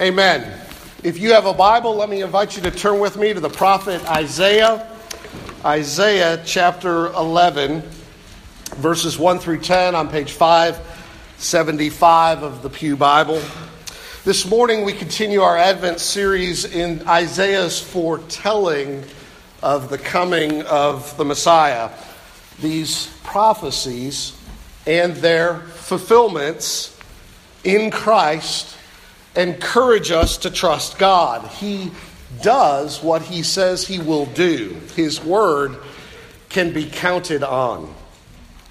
Amen. If you have a Bible, let me invite you to turn with me to the prophet Isaiah. Isaiah chapter 11, verses 1 through 10 on page 575 of the Pew Bible. This morning we continue our Advent series in Isaiah's foretelling of the coming of the Messiah. These prophecies and their fulfillments in Christ encourage us to trust God. He does what he says he will do, his word can be counted on.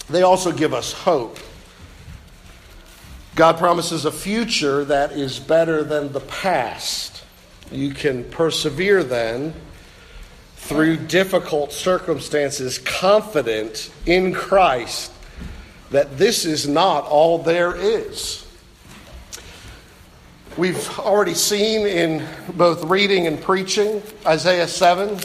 They also give us hope. God promises a future that is better than the past. You can persevere then through difficult circumstances, confident in Christ that this is not all there is. We've already seen in both reading and preaching, Isaiah 7,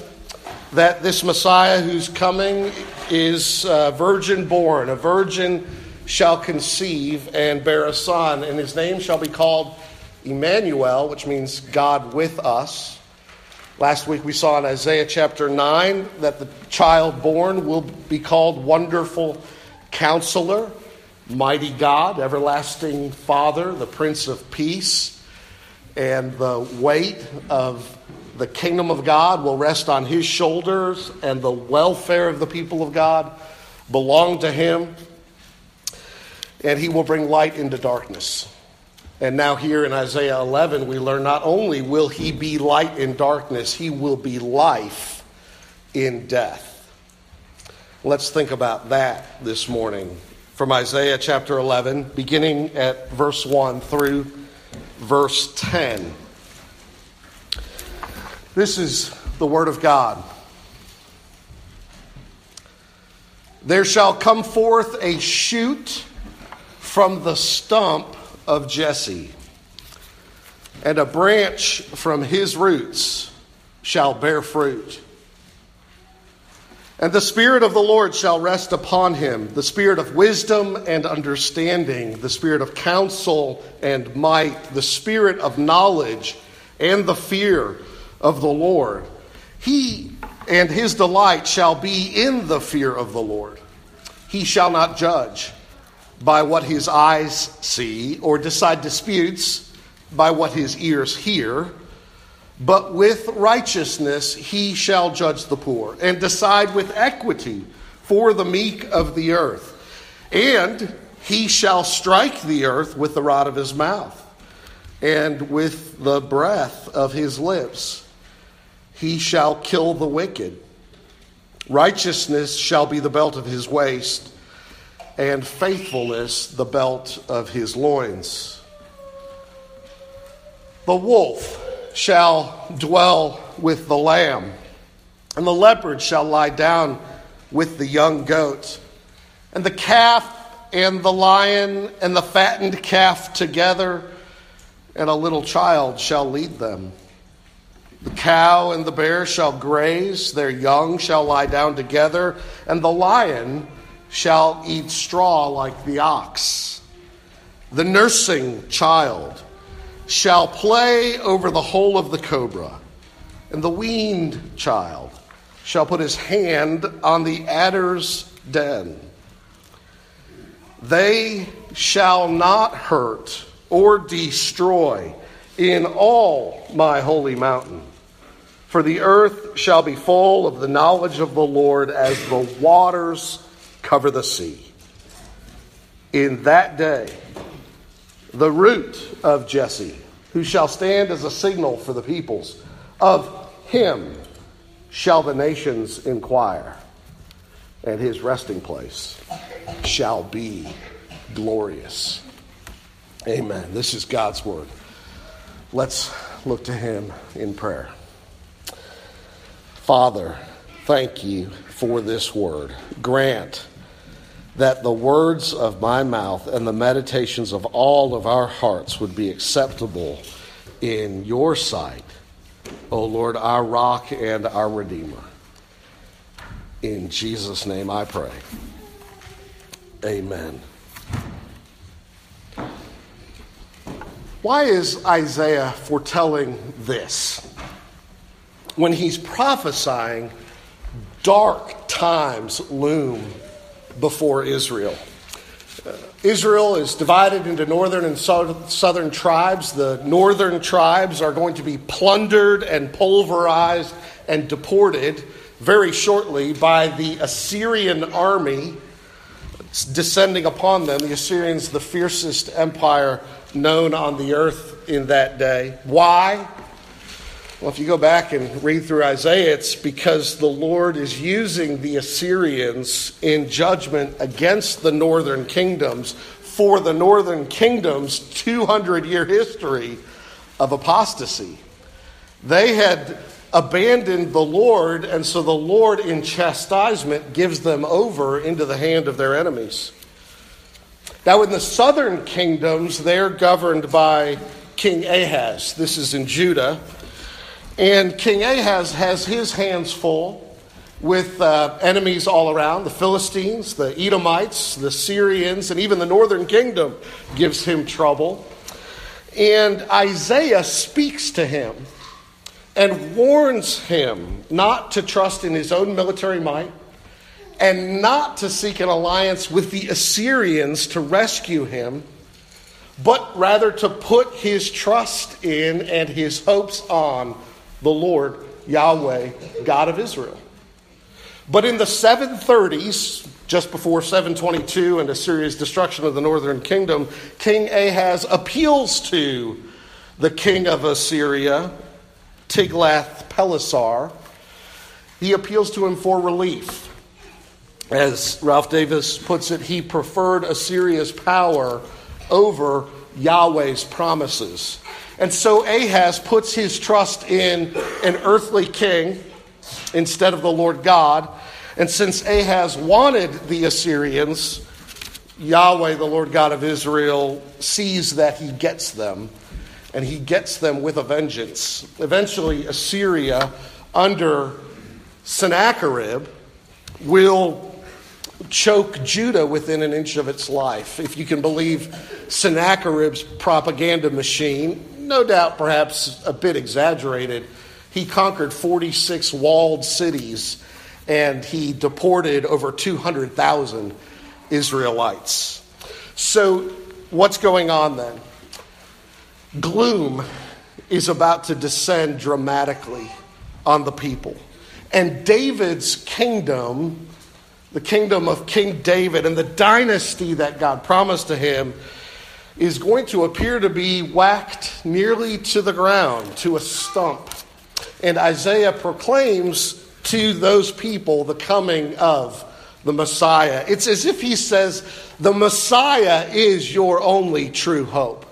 that this Messiah who's coming is a virgin born. A virgin shall conceive and bear a son, and his name shall be called Emmanuel, which means God with us. Last week we saw in Isaiah chapter 9 that the child born will be called Wonderful Counselor, Mighty God, Everlasting Father, the Prince of Peace and the weight of the kingdom of God will rest on his shoulders, and the welfare of the people of God belong to him, and he will bring light into darkness. And now, here in Isaiah 11, we learn not only will he be light in darkness, he will be life in death. Let's think about that this morning from Isaiah chapter 11, beginning at verse 1 through verse 10. This is the Word of God. There shall come forth a shoot from the stump of Jesse, and a branch from his roots shall bear fruit. And the Spirit of the Lord shall rest upon him the Spirit of wisdom and understanding, the Spirit of counsel and might, the Spirit of knowledge and the fear of the Lord. He and his delight shall be in the fear of the Lord. He shall not judge by what his eyes see, or decide disputes by what his ears hear but with righteousness he shall judge the poor, and decide with equity for the meek of the earth. And he shall strike the earth with the rod of his mouth, and with the breath of his lips he shall kill the wicked. Righteousness shall be the belt of his waist, and faithfulness the belt of his loins. The wolf shall dwell with the lamb, and the leopard shall lie down with the young goat, and the calf and the lion and the fattened calf together, and a little child shall lead them. The cow and the bear shall graze, their young shall lie down together, and the lion shall eat straw like the ox. The nursing child shall play over the hole of the cobra, and the weaned child shall put his hand on the adder's den. They shall not hurt or destroy in all my holy mountain. For the earth shall be full of the knowledge of the Lord as the waters cover the sea. In that day, the root of Jesse, who shall stand as a signal for the peoples. Of him shall the nations inquire, and his resting place shall be glorious. Amen. This is God's word. Let's look to him in prayer. Father, thank you for this word. Grant that the words of my mouth and the meditations of all of our hearts would be acceptable in your sight, O Lord, our rock and our redeemer. In Jesus' name I pray. Amen. Why is Isaiah foretelling this? When he's prophesying, dark times loom before Israel. Israel is divided into northern and southern tribes. The northern tribes are going to be plundered and pulverized and deported very shortly by the Assyrian army descending upon them. The Assyrians, the fiercest empire known on the earth in that day. Why? Well, if you go back and read through Isaiah, it's because the Lord is using the Assyrians in judgment against the northern kingdoms for the northern kingdom's 200 year history of apostasy. They had abandoned the Lord, and so the Lord, in chastisement, gives them over into the hand of their enemies. Now, in the southern kingdoms, they're governed by King Ahaz. This is in Judah. And King Ahaz has his hands full with uh, enemies all around the Philistines, the Edomites, the Syrians, and even the northern kingdom gives him trouble. And Isaiah speaks to him and warns him not to trust in his own military might and not to seek an alliance with the Assyrians to rescue him, but rather to put his trust in and his hopes on the Lord Yahweh, God of Israel. But in the 730s, just before 722 and Assyria's destruction of the northern kingdom, King Ahaz appeals to the king of Assyria, Tiglath-Pileser. He appeals to him for relief. As Ralph Davis puts it, he preferred Assyria's power over Yahweh's promises. And so Ahaz puts his trust in an earthly king instead of the Lord God. And since Ahaz wanted the Assyrians, Yahweh, the Lord God of Israel, sees that he gets them, and he gets them with a vengeance. Eventually, Assyria, under Sennacherib, will choke Judah within an inch of its life. If you can believe Sennacherib's propaganda machine, no doubt perhaps a bit exaggerated, he conquered 46 walled cities and he deported over 200,000 Israelites. So, what's going on then? Gloom is about to descend dramatically on the people. And David's kingdom, the kingdom of King David and the dynasty that God promised to him, is going to appear to be whacked nearly to the ground, to a stump. And Isaiah proclaims to those people the coming of the Messiah. It's as if he says, The Messiah is your only true hope.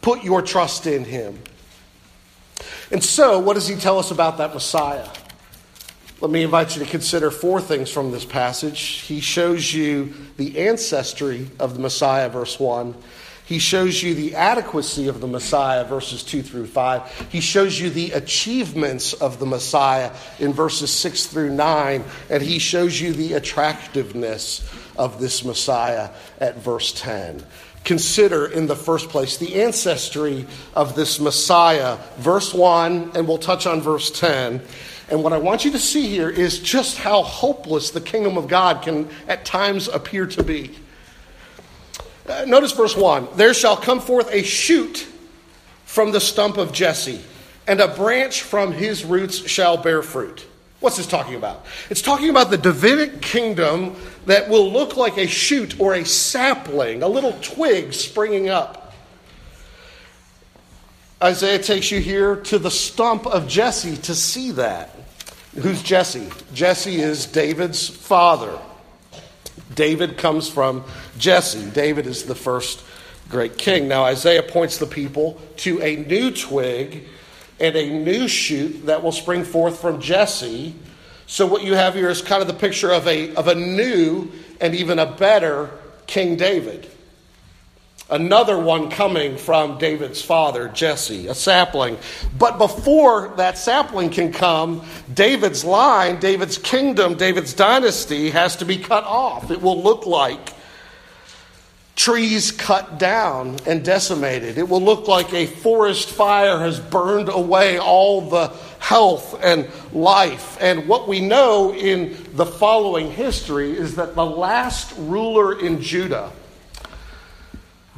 Put your trust in him. And so, what does he tell us about that Messiah? Let me invite you to consider four things from this passage. He shows you the ancestry of the Messiah, verse 1. He shows you the adequacy of the Messiah, verses 2 through 5. He shows you the achievements of the Messiah in verses 6 through 9. And he shows you the attractiveness of this Messiah at verse 10. Consider, in the first place, the ancestry of this Messiah. Verse 1, and we'll touch on verse 10. And what I want you to see here is just how hopeless the kingdom of God can at times appear to be. Uh, notice verse 1 There shall come forth a shoot from the stump of Jesse, and a branch from his roots shall bear fruit. What's this talking about? It's talking about the Davidic kingdom that will look like a shoot or a sapling, a little twig springing up. Isaiah takes you here to the stump of Jesse to see that. Who's Jesse? Jesse is David's father. David comes from Jesse. David is the first great king. Now, Isaiah points the people to a new twig and a new shoot that will spring forth from Jesse. So, what you have here is kind of the picture of a, of a new and even a better King David. Another one coming from David's father, Jesse, a sapling. But before that sapling can come, David's line, David's kingdom, David's dynasty has to be cut off. It will look like trees cut down and decimated. It will look like a forest fire has burned away all the health and life. And what we know in the following history is that the last ruler in Judah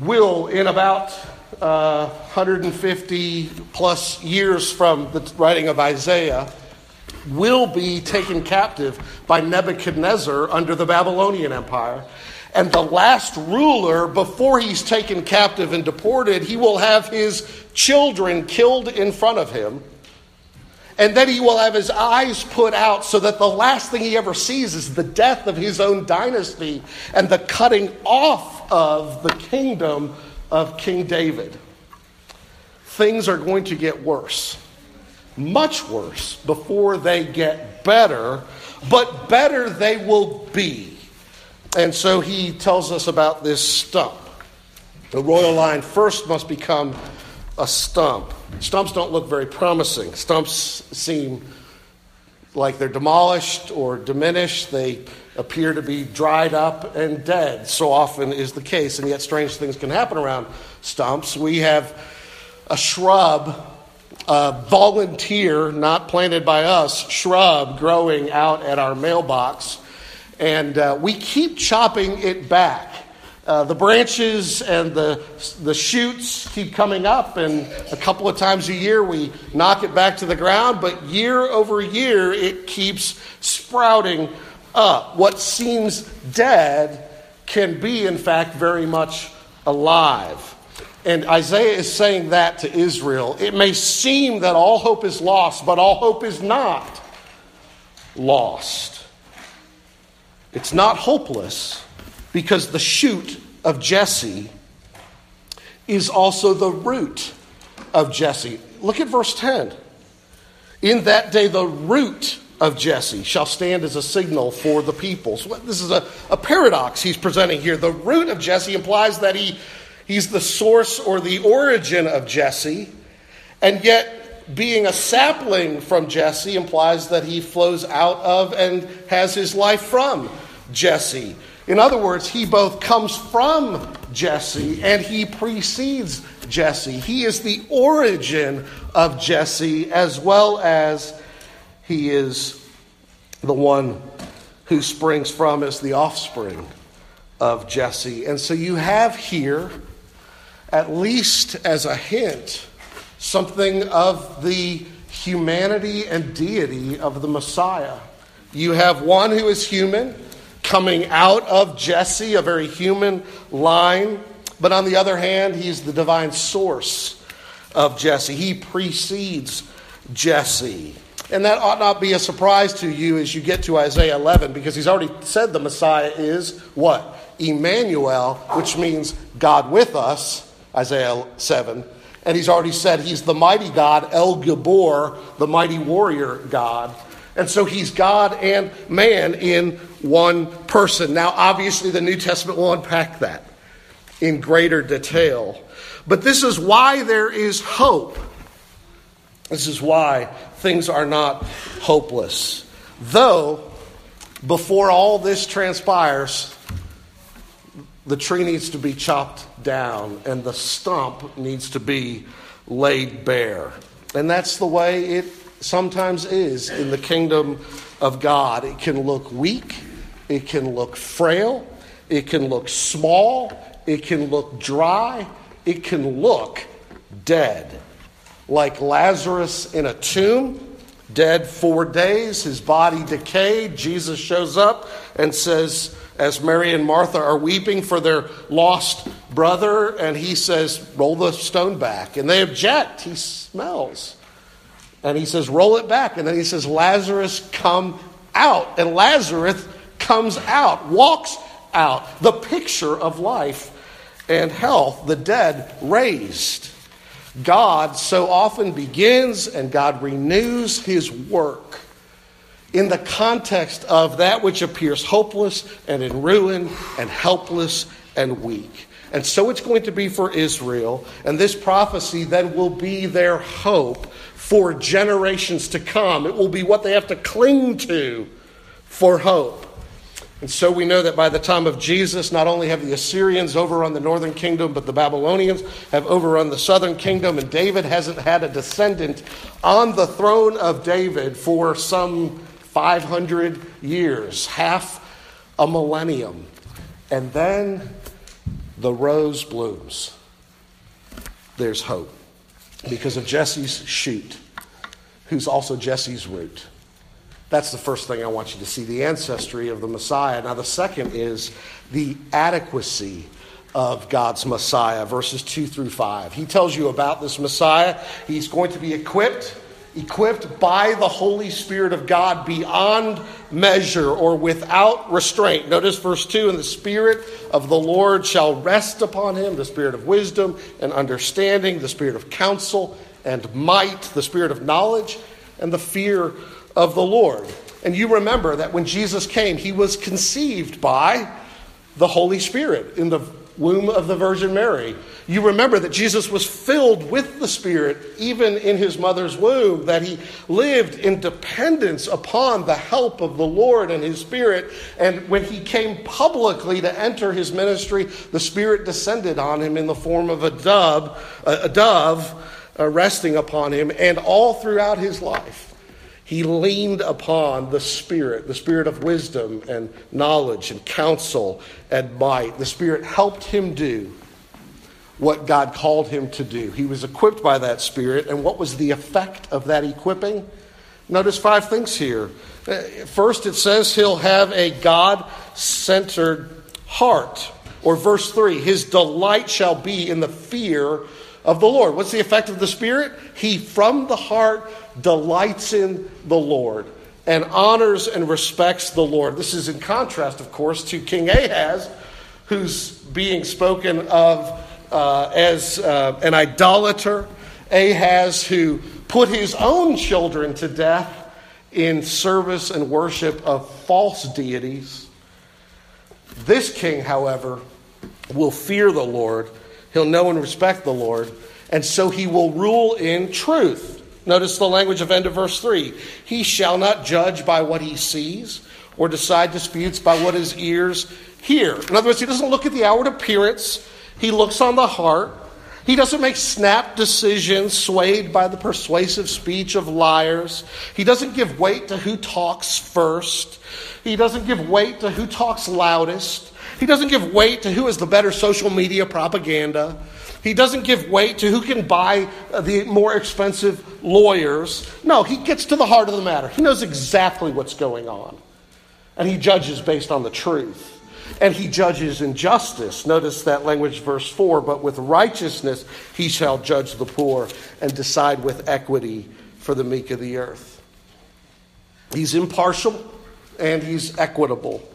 will, in about uh, 150 plus years from the writing of Isaiah, will be taken captive by Nebuchadnezzar under the Babylonian Empire. And the last ruler, before he's taken captive and deported, he will have his children killed in front of him. And then he will have his eyes put out so that the last thing he ever sees is the death of his own dynasty and the cutting off of the kingdom of King David. Things are going to get worse, much worse, before they get better, but better they will be and so he tells us about this stump. The royal line first must become a stump. Stumps don't look very promising. Stumps seem like they're demolished or diminished. They appear to be dried up and dead. So often is the case, and yet strange things can happen around stumps. We have a shrub, a volunteer, not planted by us, shrub growing out at our mailbox and uh, we keep chopping it back. Uh, the branches and the, the shoots keep coming up, and a couple of times a year we knock it back to the ground, but year over year it keeps sprouting up. What seems dead can be, in fact, very much alive. And Isaiah is saying that to Israel. It may seem that all hope is lost, but all hope is not lost. It's not hopeless because the shoot of Jesse is also the root of Jesse. Look at verse 10. In that day, the root of Jesse shall stand as a signal for the peoples. So this is a, a paradox he's presenting here. The root of Jesse implies that he, he's the source or the origin of Jesse, and yet being a sapling from Jesse implies that he flows out of and has his life from Jesse. In other words, he both comes from Jesse and he precedes Jesse. He is the origin of Jesse as well as he is the one who springs from as the offspring of Jesse. And so you have here, at least as a hint, something of the humanity and deity of the Messiah. You have one who is human coming out of Jesse, a very human line. But on the other hand, he's the divine source of Jesse. He precedes Jesse. And that ought not be a surprise to you as you get to Isaiah 11 because he's already said the Messiah is what? Emmanuel, which means God with us, Isaiah 7. And he's already said he's the mighty God, El Gibbor, the mighty warrior God. And so he's God and man in one person. Now, obviously, the New Testament will unpack that in greater detail. But this is why there is hope. This is why things are not hopeless. Though, before all this transpires, the tree needs to be chopped down and the stump needs to be laid bare. And that's the way it sometimes is in the kingdom of God. It can look weak, it can look frail, it can look small, it can look dry, it can look dead. Like Lazarus in a tomb, dead four days, his body decayed. Jesus shows up and says, as Mary and Martha are weeping for their lost brother, and he says, Roll the stone back. And they object. He smells. And he says, Roll it back. And then he says, Lazarus, come out. And Lazarus comes out, walks out. The picture of life and health, the dead raised. God so often begins and God renews his work in the context of that which appears hopeless and in ruin and helpless and weak. And so it's going to be for Israel, and this prophecy then will be their hope for generations to come. It will be what they have to cling to for hope. And so we know that by the time of Jesus, not only have the Assyrians overrun the northern kingdom, but the Babylonians have overrun the southern kingdom, and David hasn't had a descendant on the throne of David for some 500 years, half a millennium. And then the rose blooms. There's hope because of Jesse's shoot, who's also Jesse's root. That's the first thing I want you to see the ancestry of the Messiah. Now, the second is the adequacy of God's Messiah, verses 2 through 5. He tells you about this Messiah. He's going to be equipped, equipped by the Holy Spirit of God beyond measure or without restraint. Notice verse 2 And the Spirit of the Lord shall rest upon him, the Spirit of wisdom and understanding, the Spirit of counsel and might, the Spirit of knowledge and the fear of the Lord. And you remember that when Jesus came, he was conceived by the Holy Spirit in the womb of the Virgin Mary. You remember that Jesus was filled with the Spirit even in his mother's womb, that he lived in dependence upon the help of the Lord and his Spirit. And when he came publicly to enter his ministry, the Spirit descended on him in the form of a dove, a dove uh, resting upon him, and all throughout his life. He leaned upon the Spirit, the Spirit of wisdom and knowledge and counsel and might. The Spirit helped him do what God called him to do. He was equipped by that Spirit. And what was the effect of that equipping? Notice five things here. Uh, first, it says he'll have a God centered heart. Or verse 3 His delight shall be in the fear of the Lord. What's the effect of the Spirit? He from the heart delights in the Lord and honors and respects the Lord. This is in contrast, of course, to King Ahaz, who's being spoken of uh, as uh, an idolater. Ahaz, who put his own children to death in service and worship of false deities. This king, however, will fear the Lord He'll know and respect the Lord, and so he will rule in truth. Notice the language of end of verse 3. He shall not judge by what he sees or decide disputes by what his ears hear. In other words, he doesn't look at the outward appearance, he looks on the heart. He doesn't make snap decisions swayed by the persuasive speech of liars. He doesn't give weight to who talks first. He doesn't give weight to who talks loudest. He doesn't give weight to who is the better social media propaganda. He doesn't give weight to who can buy the more expensive lawyers. No, he gets to the heart of the matter. He knows exactly what's going on. And he judges based on the truth. And he judges in justice. Notice that language, verse 4 but with righteousness he shall judge the poor and decide with equity for the meek of the earth. He's impartial and he's equitable.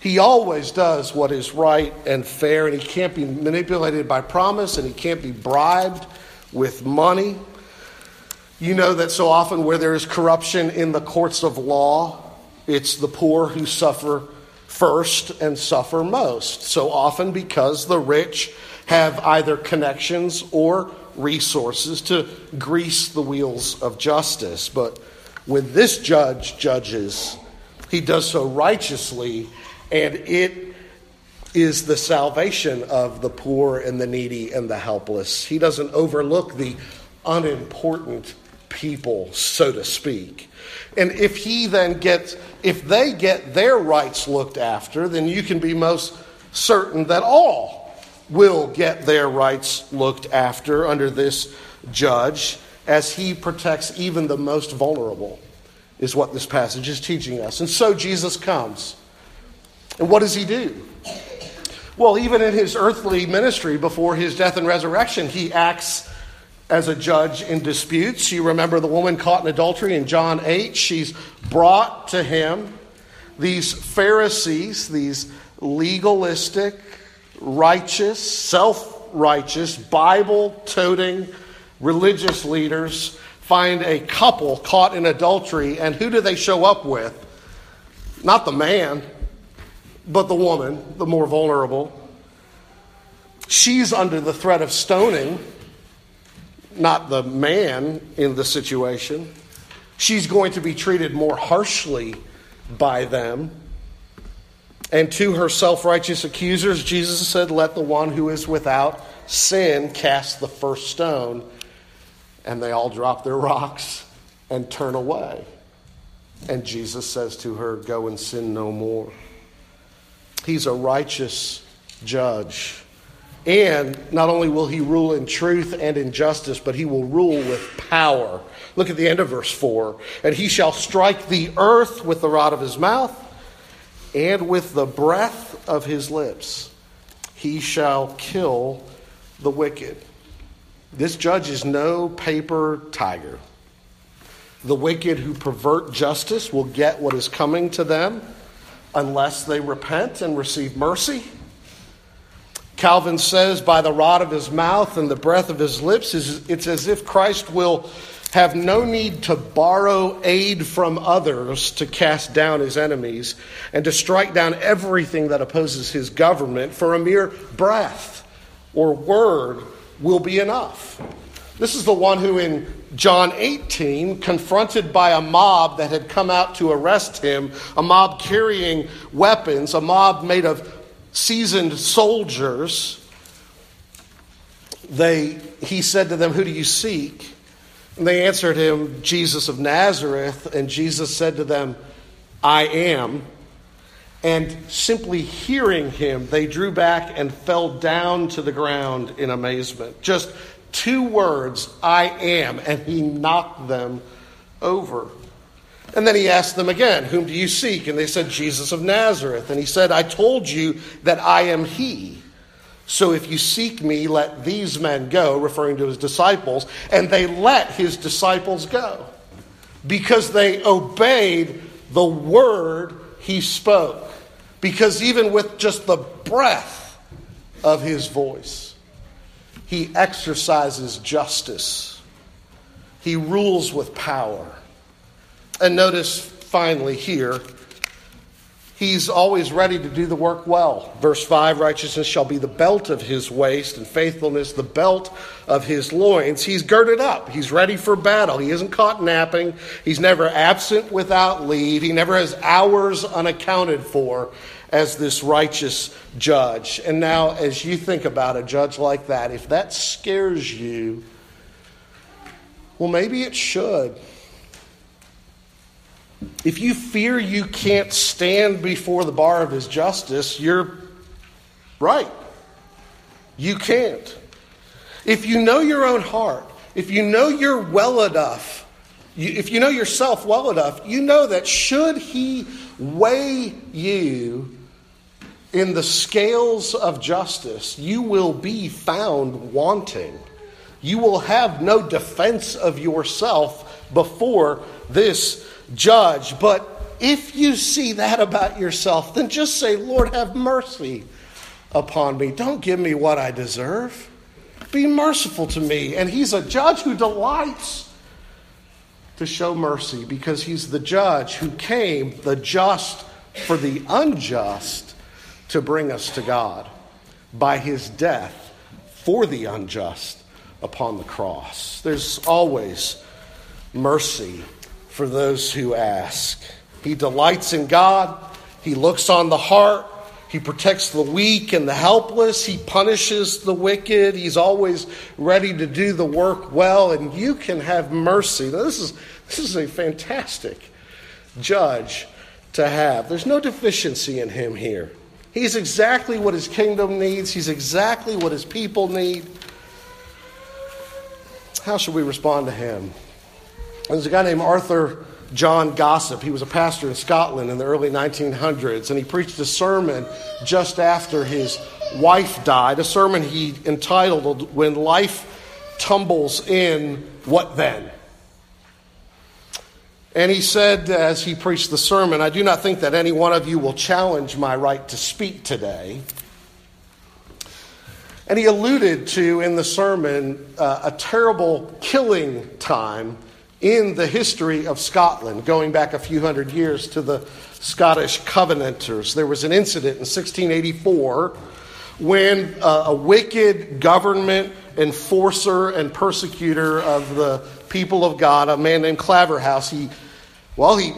He always does what is right and fair, and he can't be manipulated by promise, and he can't be bribed with money. You know that so often where there is corruption in the courts of law, it's the poor who suffer first and suffer most. So often because the rich have either connections or resources to grease the wheels of justice. But when this judge judges, he does so righteously and it is the salvation of the poor and the needy and the helpless. He doesn't overlook the unimportant people, so to speak. And if he then gets, if they get their rights looked after, then you can be most certain that all will get their rights looked after under this judge as he protects even the most vulnerable, is what this passage is teaching us. And so Jesus comes. And what does he do? Well, even in his earthly ministry before his death and resurrection, he acts as a judge in disputes. You remember the woman caught in adultery in John 8? She's brought to him. These Pharisees, these legalistic, righteous, self righteous, Bible toting religious leaders find a couple caught in adultery, and who do they show up with? Not the man, but the woman, the more vulnerable, she's under the threat of stoning, not the man in the situation. She's going to be treated more harshly by them. And to her self righteous accusers, Jesus said, Let the one who is without sin cast the first stone. And they all drop their rocks and turn away. And Jesus says to her, Go and sin no more. He's a righteous judge. And not only will he rule in truth and in justice, but he will rule with power. Look at the end of verse 4. And he shall strike the earth with the rod of his mouth and with the breath of his lips. He shall kill the wicked. This judge is no paper tiger. The wicked who pervert justice will get what is coming to them unless they repent and receive mercy. Calvin says, by the rod of his mouth and the breath of his lips, it's as if Christ will have no need to borrow aid from others to cast down his enemies and to strike down everything that opposes his government, for a mere breath or word will be enough. This is the one who, in John 18, confronted by a mob that had come out to arrest him, a mob carrying weapons, a mob made of seasoned soldiers, they, he said to them, Who do you seek? And they answered him, Jesus of Nazareth. And Jesus said to them, I am. And simply hearing him, they drew back and fell down to the ground in amazement. Just two words, I am. And he knocked them over. And then he asked them again, Whom do you seek? And they said, Jesus of Nazareth. And he said, I told you that I am he. So if you seek me, let these men go, referring to his disciples. And they let his disciples go because they obeyed the word he spoke. Because even with just the breath of his voice, he exercises justice, he rules with power. And notice finally here, He's always ready to do the work well. Verse 5 Righteousness shall be the belt of his waist, and faithfulness the belt of his loins. He's girded up. He's ready for battle. He isn't caught napping. He's never absent without leave. He never has hours unaccounted for as this righteous judge. And now, as you think about a judge like that, if that scares you, well, maybe it should. If you fear you can't stand before the bar of his justice, you're right. You can't. If you know your own heart, if you know you're well enough, if you know yourself well enough, you know that should he weigh you in the scales of justice, you will be found wanting. You will have no defense of yourself before this judge. But if you see that about yourself, then just say, Lord, have mercy upon me. Don't give me what I deserve. Be merciful to me. And he's a judge who delights to show mercy because he's the judge who came, the just for the unjust, to bring us to God by his death for the unjust upon the cross. There's always mercy for those who ask. He delights in God, He looks on the heart, He protects the weak and the helpless, He punishes the wicked, He's always ready to do the work well, and you can have mercy. Now, this is, this is a fantastic judge to have. There's no deficiency in Him here. He's exactly what His kingdom needs, He's exactly what His people need. How should we respond to Him? There's a guy named Arthur John Gossip. He was a pastor in Scotland in the early 1900s, and he preached a sermon just after his wife died, a sermon he entitled, When Life Tumbles In, What Then? And he said, as he preached the sermon, I do not think that any one of you will challenge my right to speak today. And he alluded to in the sermon uh, a terrible killing time in the history of Scotland, going back a few hundred years to the Scottish Covenanters. There was an incident in 1684 when uh, a wicked government enforcer and persecutor of the people of God, a man named Claverhouse, he, well, he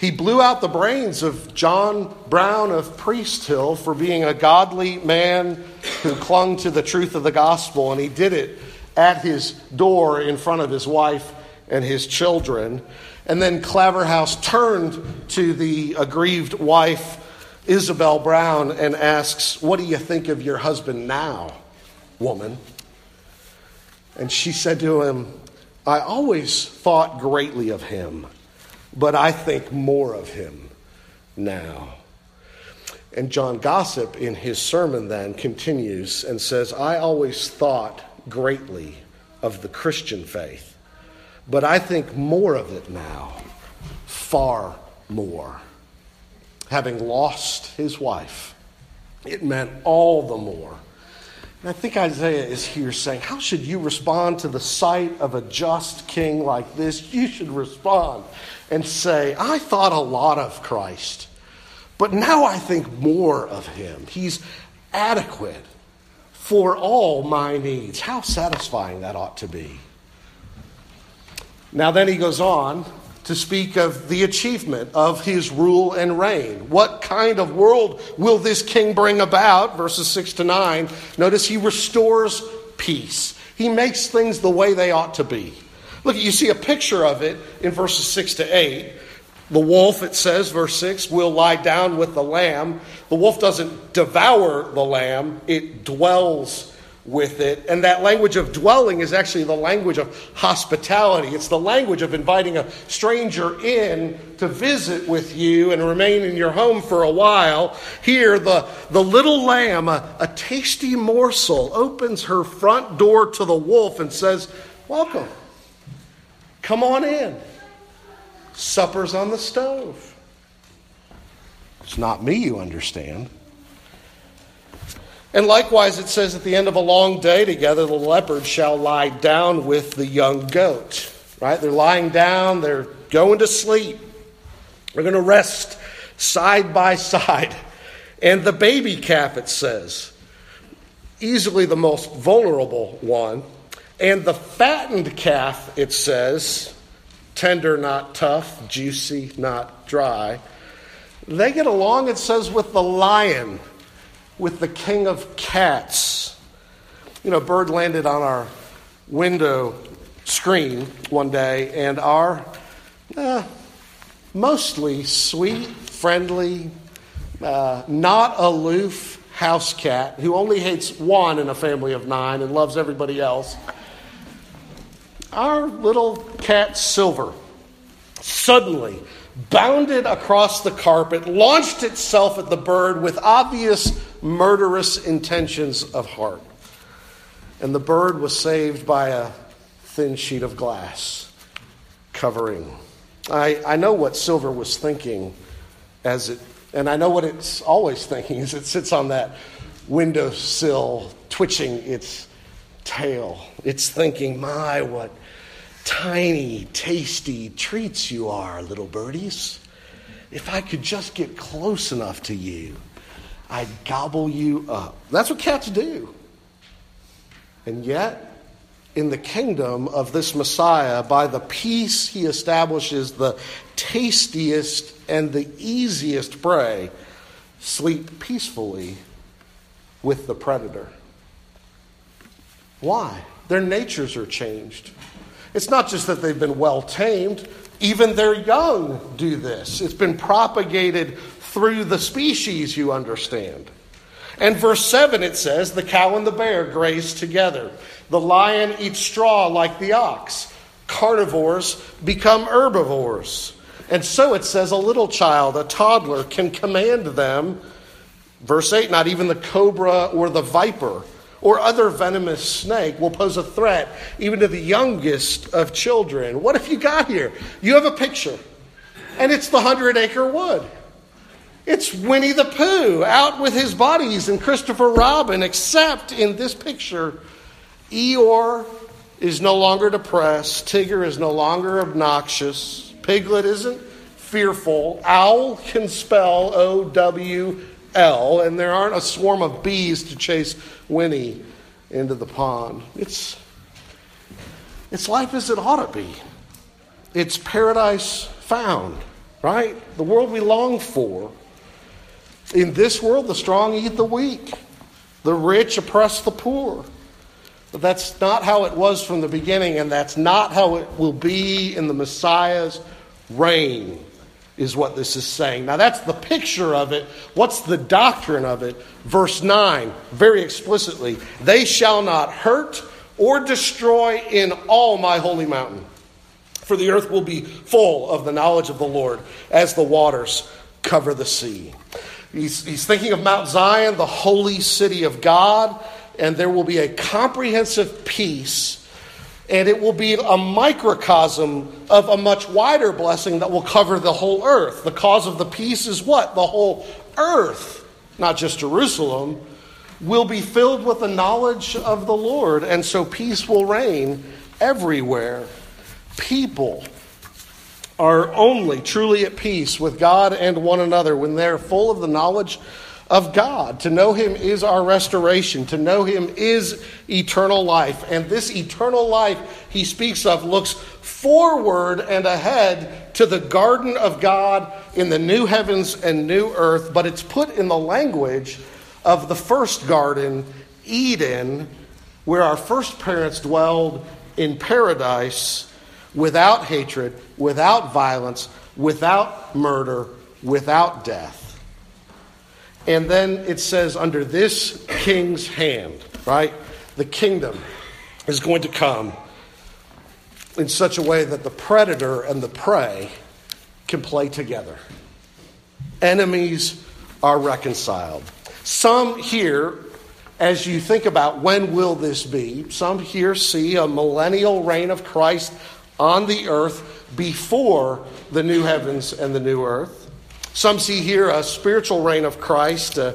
He blew out the brains of John Brown of Priest Hill for being a godly man who clung to the truth of the gospel, and he did it at his door in front of his wife and his children. And then Claverhouse turned to the aggrieved wife, Isabel Brown, and asks, What do you think of your husband now, woman? And she said to him, I always thought greatly of him but I think more of him now. And John Gossip, in his sermon, then continues and says, I always thought greatly of the Christian faith, but I think more of it now, far more. Having lost his wife, it meant all the more. And I think Isaiah is here saying, How should you respond to the sight of a just king like this? You should respond and say, I thought a lot of Christ, but now I think more of him. He's adequate for all my needs. How satisfying that ought to be. Now, then he goes on to speak of the achievement of his rule and reign. What kind of world will this king bring about? Verses 6 to 9. Notice he restores peace, he makes things the way they ought to be. Look, you see a picture of it in verses 6 to 8. The wolf, it says, verse 6, will lie down with the lamb. The wolf doesn't devour the lamb, it dwells with it. And that language of dwelling is actually the language of hospitality. It's the language of inviting a stranger in to visit with you and remain in your home for a while. Here, the, the little lamb, a, a tasty morsel, opens her front door to the wolf and says, Welcome. Come on in. Supper's on the stove. It's not me, you understand. And likewise, it says at the end of a long day together, the leopard shall lie down with the young goat. Right? They're lying down, they're going to sleep, they're going to rest side by side. And the baby calf, it says, easily the most vulnerable one, and the fattened calf, it says, tender, not tough, juicy, not dry, they get along, it says, with the lion, with the king of cats. You know, bird landed on our window screen one day, and our uh, mostly sweet, friendly, uh, not aloof house cat who only hates one in a family of nine and loves everybody else our little cat Silver suddenly bounded across the carpet, launched itself at the bird with obvious murderous intentions of heart. And the bird was saved by a thin sheet of glass covering. I, I know what Silver was thinking as it, and I know what it's always thinking as it sits on that windowsill, twitching its tail. It's thinking, my, what tiny, tasty treats you are, little birdies. If I could just get close enough to you, I'd gobble you up. That's what cats do. And yet, in the kingdom of this Messiah, by the peace he establishes, the tastiest and the easiest prey sleep peacefully with the predator. Why? Their natures are changed. It's not just that they've been well tamed, even their young do this. It's been propagated through the species, you understand. And verse 7 it says, The cow and the bear graze together. The lion eats straw like the ox. Carnivores become herbivores. And so it says, A little child, a toddler, can command them. Verse 8, not even the cobra or the viper or other venomous snake will pose a threat even to the youngest of children. What have you got here? You have a picture, and it's the Hundred Acre Wood. It's Winnie the Pooh out with his buddies and Christopher Robin, except in this picture, Eeyore is no longer depressed, Tigger is no longer obnoxious, Piglet isn't fearful, Owl can spell O W L, and there aren't a swarm of bees to chase Winnie into the pond. It's, it's life as it ought to be. It's paradise found. right? The world we long for. In this world, the strong eat the weak, the rich oppress the poor. But that's not how it was from the beginning, and that's not how it will be in the Messiah's reign, is what this is saying. Now, that's the picture of it. What's the doctrine of it? Verse 9, very explicitly they shall not hurt or destroy in all my holy mountain. For the earth will be full of the knowledge of the Lord as the waters cover the sea. He's, he's thinking of Mount Zion, the holy city of God, and there will be a comprehensive peace, and it will be a microcosm of a much wider blessing that will cover the whole earth. The cause of the peace is what? The whole earth, not just Jerusalem, will be filled with the knowledge of the Lord, and so peace will reign everywhere. People are only truly at peace with God and one another when they're full of the knowledge of God. To know Him is our restoration, to know Him is eternal life. And this eternal life He speaks of looks forward and ahead to the garden of God in the new heavens and new earth, but it's put in the language of the first garden, Eden, where our first parents dwelled in paradise without hatred, without violence, without murder, without death. And then it says, under this king's hand, right? The kingdom is going to come in such a way that the predator and the prey can play together. Enemies are reconciled. Some here, as you think about when will this be, some here see a millennial reign of Christ on the earth before the new heavens and the new earth. Some see here a spiritual reign of Christ, uh,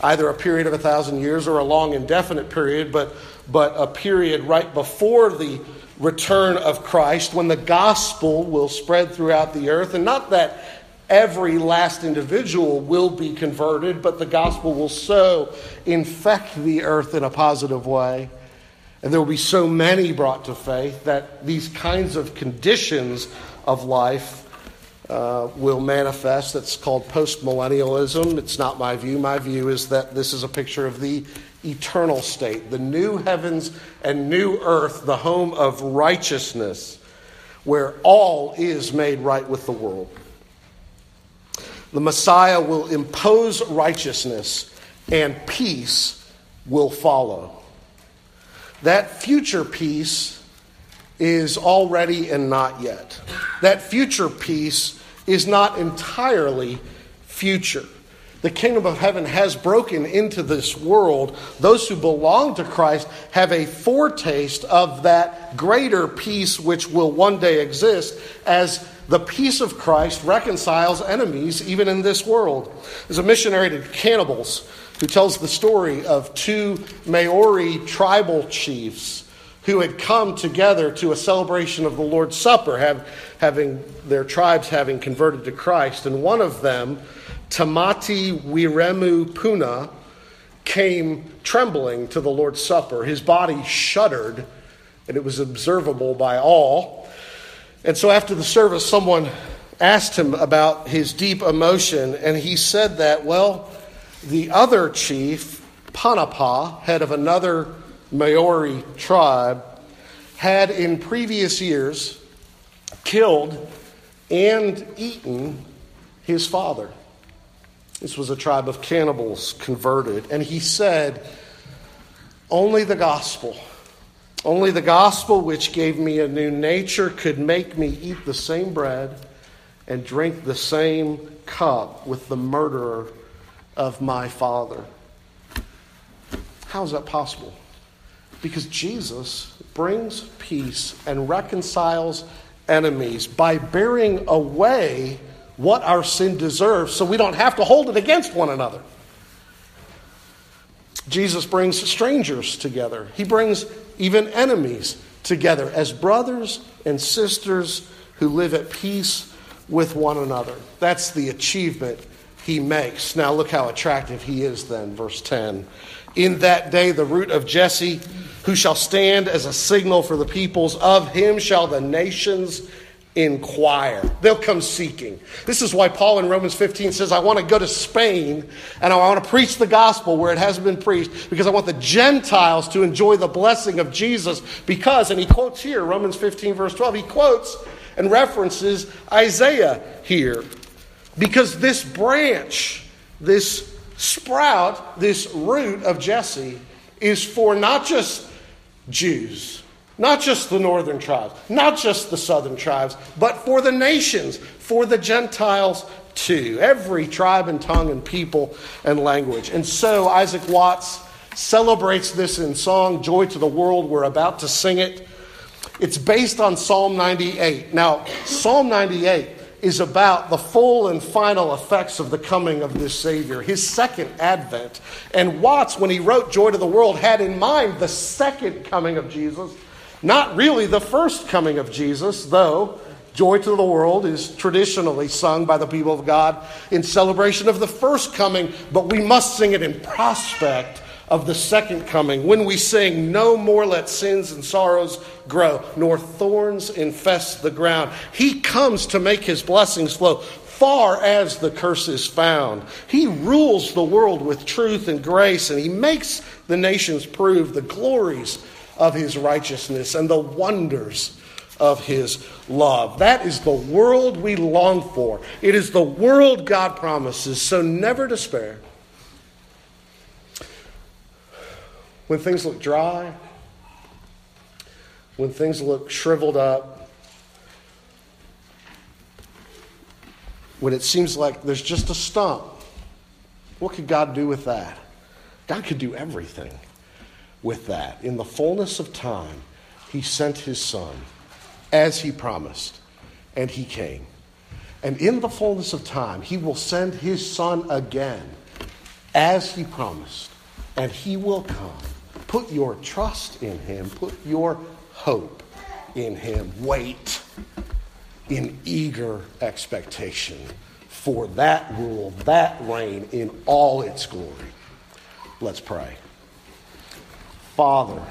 either a period of a thousand years or a long indefinite period, but, but a period right before the return of Christ when the gospel will spread throughout the earth. And not that every last individual will be converted, but the gospel will so infect the earth in a positive way and there will be so many brought to faith that these kinds of conditions of life uh, will manifest. That's called postmillennialism. It's not my view. My view is that this is a picture of the eternal state, the new heavens and new earth, the home of righteousness, where all is made right with the world. The Messiah will impose righteousness, and peace will follow. That future peace is already and not yet. That future peace is not entirely future. The kingdom of heaven has broken into this world. Those who belong to Christ have a foretaste of that greater peace which will one day exist as the peace of Christ reconciles enemies even in this world. There's a missionary to cannibals who tells the story of two Maori tribal chiefs who had come together to a celebration of the Lord's Supper, have, having their tribes having converted to Christ. And one of them, Tamati Wiremu Puna, came trembling to the Lord's Supper. His body shuddered, and it was observable by all. And so after the service, someone asked him about his deep emotion, and he said that, well, the other chief, Panapa, head of another Maori tribe, had in previous years killed and eaten his father. This was a tribe of cannibals converted. And he said, Only the gospel, only the gospel which gave me a new nature could make me eat the same bread and drink the same cup with the murderer of my Father. How is that possible? Because Jesus brings peace and reconciles enemies by bearing away what our sin deserves so we don't have to hold it against one another. Jesus brings strangers together, he brings even enemies together as brothers and sisters who live at peace with one another. That's the achievement he makes. Now, look how attractive he is, then, verse 10. In that day, the root of Jesse, who shall stand as a signal for the peoples, of him shall the nations inquire. They'll come seeking. This is why Paul in Romans 15 says, I want to go to Spain and I want to preach the gospel where it hasn't been preached because I want the Gentiles to enjoy the blessing of Jesus. Because, and he quotes here, Romans 15, verse 12, he quotes and references Isaiah here. Because this branch, this sprout, this root of Jesse is for not just Jews not just the northern tribes, not just the southern tribes, but for the nations, for the Gentiles too. Every tribe and tongue and people and language. And so Isaac Watts celebrates this in song, Joy to the World. We're about to sing it. It's based on Psalm 98. Now, Psalm 98 is about the full and final effects of the coming of this Savior, his second advent. And Watts, when he wrote Joy to the World, had in mind the second coming of Jesus not really the first coming of Jesus, though Joy to the World is traditionally sung by the people of God in celebration of the first coming, but we must sing it in prospect of the second coming when we sing, No more let sins and sorrows grow, nor thorns infest the ground. He comes to make his blessings flow far as the curse is found. He rules the world with truth and grace, and he makes the nations prove the glories of his righteousness and the wonders of his love. That is the world we long for. It is the world God promises, so never despair. When things look dry, when things look shriveled up, when it seems like there's just a stump, what could God do with that? God could do everything with that. In the fullness of time, he sent his son as he promised, and he came. And in the fullness of time, he will send his son again as he promised, and he will come. Put your trust in him, put your hope in him. Wait in eager expectation for that rule, that reign in all its glory. Let's pray. Father,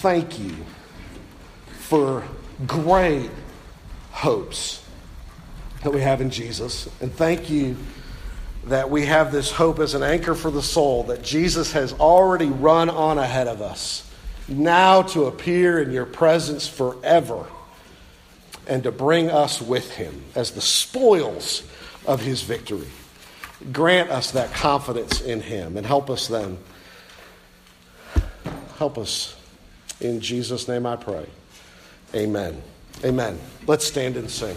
thank you for great hopes that we have in Jesus. And thank you that we have this hope as an anchor for the soul, that Jesus has already run on ahead of us, now to appear in your presence forever and to bring us with him as the spoils of his victory. Grant us that confidence in him and help us then Help us. In Jesus' name I pray. Amen. Amen. Let's stand and sing.